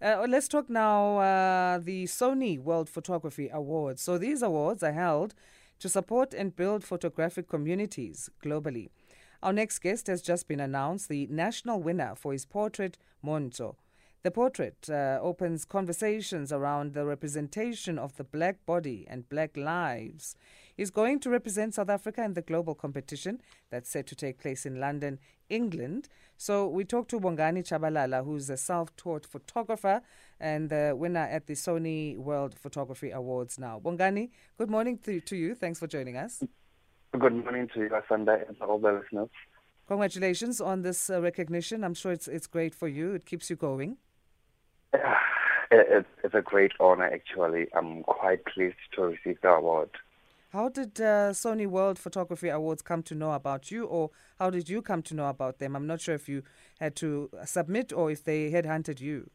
Uh, let's talk now uh, the Sony World Photography Awards. So these awards are held to support and build photographic communities globally. Our next guest has just been announced, the national winner for his portrait, Montsho. The portrait uh, opens conversations around the representation of the black body and black lives. He's going to represent South Africa in the global competition that's set to take place in London, England. So we talked to Bongani Tshabalala, who's a self-taught photographer and the winner at the Sony World Photography Awards now. Bongani, good morning to, to you. Thanks for joining us. Good morning to you, Asanda, and all the listeners. Congratulations on this uh, recognition. I'm sure it's it's great for you. It keeps you going. It's, it's a great honor, actually. I'm quite pleased to receive the award. How did uh, Sony World Photography Awards come to know about you, or how did you come to know about them? I'm not sure if you had to submit or if they headhunted you.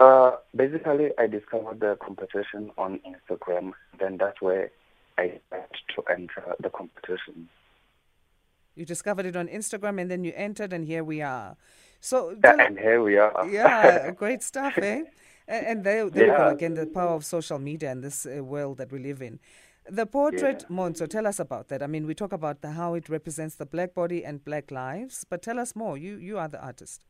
Uh, basically, I discovered the competition on Instagram. Then that's where I had to enter the competition. You discovered it on Instagram, and then you entered, and here we are. So yeah, and here we are. yeah, great stuff, eh? And there, there yeah. we go again, the power of social media and this uh, world that we live in. The portrait, yeah. Montsho, tell us about that. I mean, we talk about the, how it represents the black body and black lives, but tell us more. You you are the artist.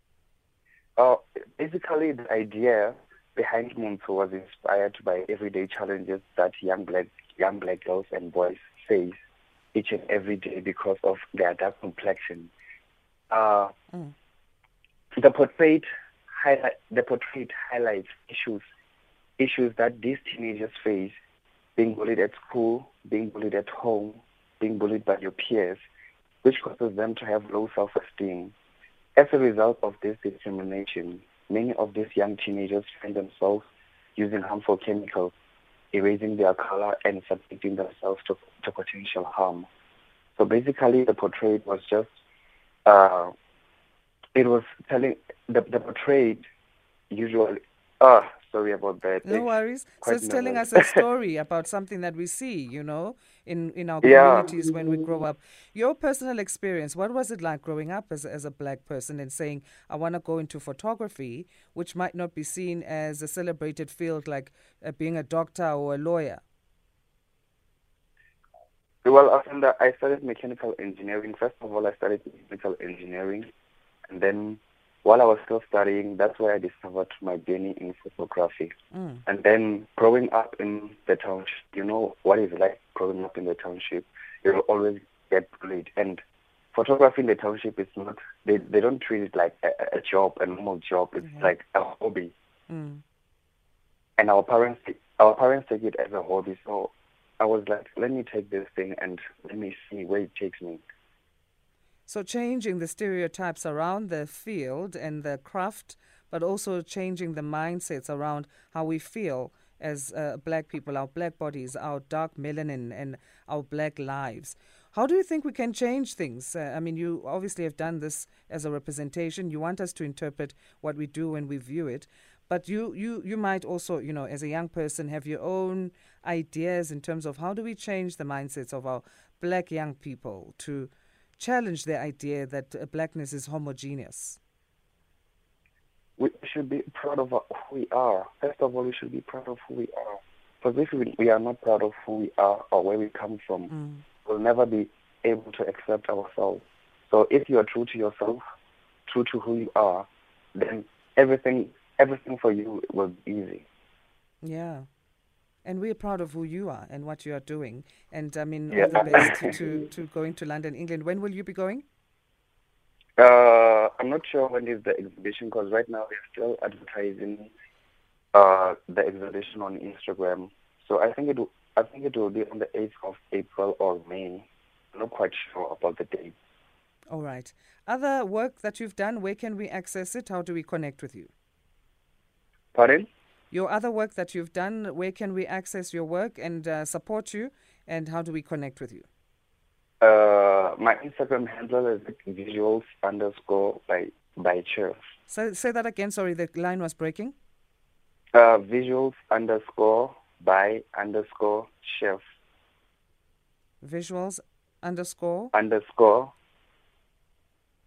Uh, basically, the idea behind Montsho was inspired by everyday challenges that young black young black girls and boys face each and every day because of their dark complexion. Uh, mm. The portrait highlight the portrait highlights issues issues that these teenagers face being bullied at school, being bullied at home, being bullied by your peers, which causes them to have low self-esteem. As a result of this discrimination, many of these young teenagers find themselves using harmful chemicals, erasing their color and subjecting themselves to, to potential harm. So basically, the portrait was just, uh, it was telling, the, the portrait usually, uh, sorry about that. No worries. So it's telling us a story about something that we see, you know, in, in our communities yeah. when we grow up. Your personal experience, what was it like growing up as, as a black person and saying, I want to go into photography, which might not be seen as a celebrated field like uh, being a doctor or a lawyer? Well, I studied mechanical engineering. First of all, I studied mechanical engineering, and then while I was still studying, that's where I discovered my journey in photography. Mm. And then growing up in the township, you know what it's like growing up in the township. You'll always get bullied. And photography in the township is not, they, they don't treat it like a, a job, a normal job. It's mm-hmm. like a hobby. Mm. And our parents, our parents take it as a hobby. So I was like, let me take this thing and let me see where it takes me. So, changing the stereotypes around the field and the craft, but also changing the mindsets around how we feel as uh, black people, our black bodies, our dark melanin, and our black lives. How do you think we can change things? Uh, I mean, you obviously have done this as a representation. You want us to interpret what we do when we view it. But you, you, you might also, you know, as a young person, have your own ideas in terms of how do we change the mindsets of our black young people to challenge the idea that uh, blackness is homogeneous? We should be proud of who we are. First of all, we should be proud of who we are. Because if we are not proud of who we are or where we come from, mm. we'll never be able to accept ourselves. So if you are true to yourself, true to who you are, then everything everything for you will be easy. Yeah. And we're proud of who you are and what you are doing. And I mean, yeah. all the best to, to going to London, England. When will you be going? Uh, I'm not sure when is the exhibition because right now we're still advertising uh, the exhibition on Instagram. So I think it I think it will be on the 8th of April or May. I'm not quite sure about the date. All right. Other work that you've done, where can we access it? How do we connect with you? Pardon? Your other work that you've done, where can we access your work and uh, support you, and how do we connect with you? Uh, my Instagram handle is visuals underscore by by chef. So say that again. Sorry, the line was breaking. Uh, visuals underscore by underscore chef. Visuals underscore underscore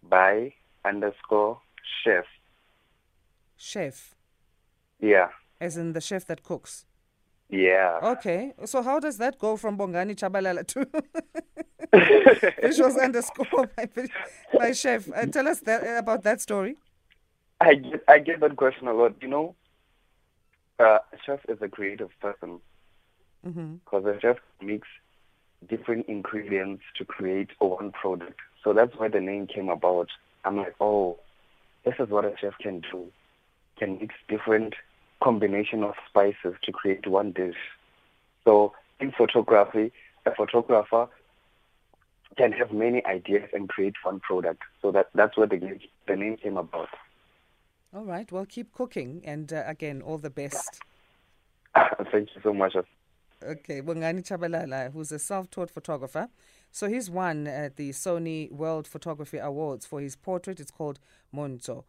by underscore chef. Chef. Yeah. As in the chef that cooks. Yeah. Okay, so how does that go from Bongani Tshabalala to visuals underscore by, by chef? Uh, tell us that, about that story. I get I get that question a lot. You know, uh, a chef is a creative person hmm because a chef mix different ingredients to create one product. So that's why the name came about. I'm like, oh, this is what a chef can do. Can mix different combination of spices to create one dish. So in photography, a photographer can have many ideas and create one product. So that that's where the name, the name came about. All right, well, keep cooking, and uh, again, all the best. Thank you so much. Okay, Bongani Tshabalala, who's a self-taught photographer. So he's won at the Sony World Photography Awards for his portrait. It's called Montsho.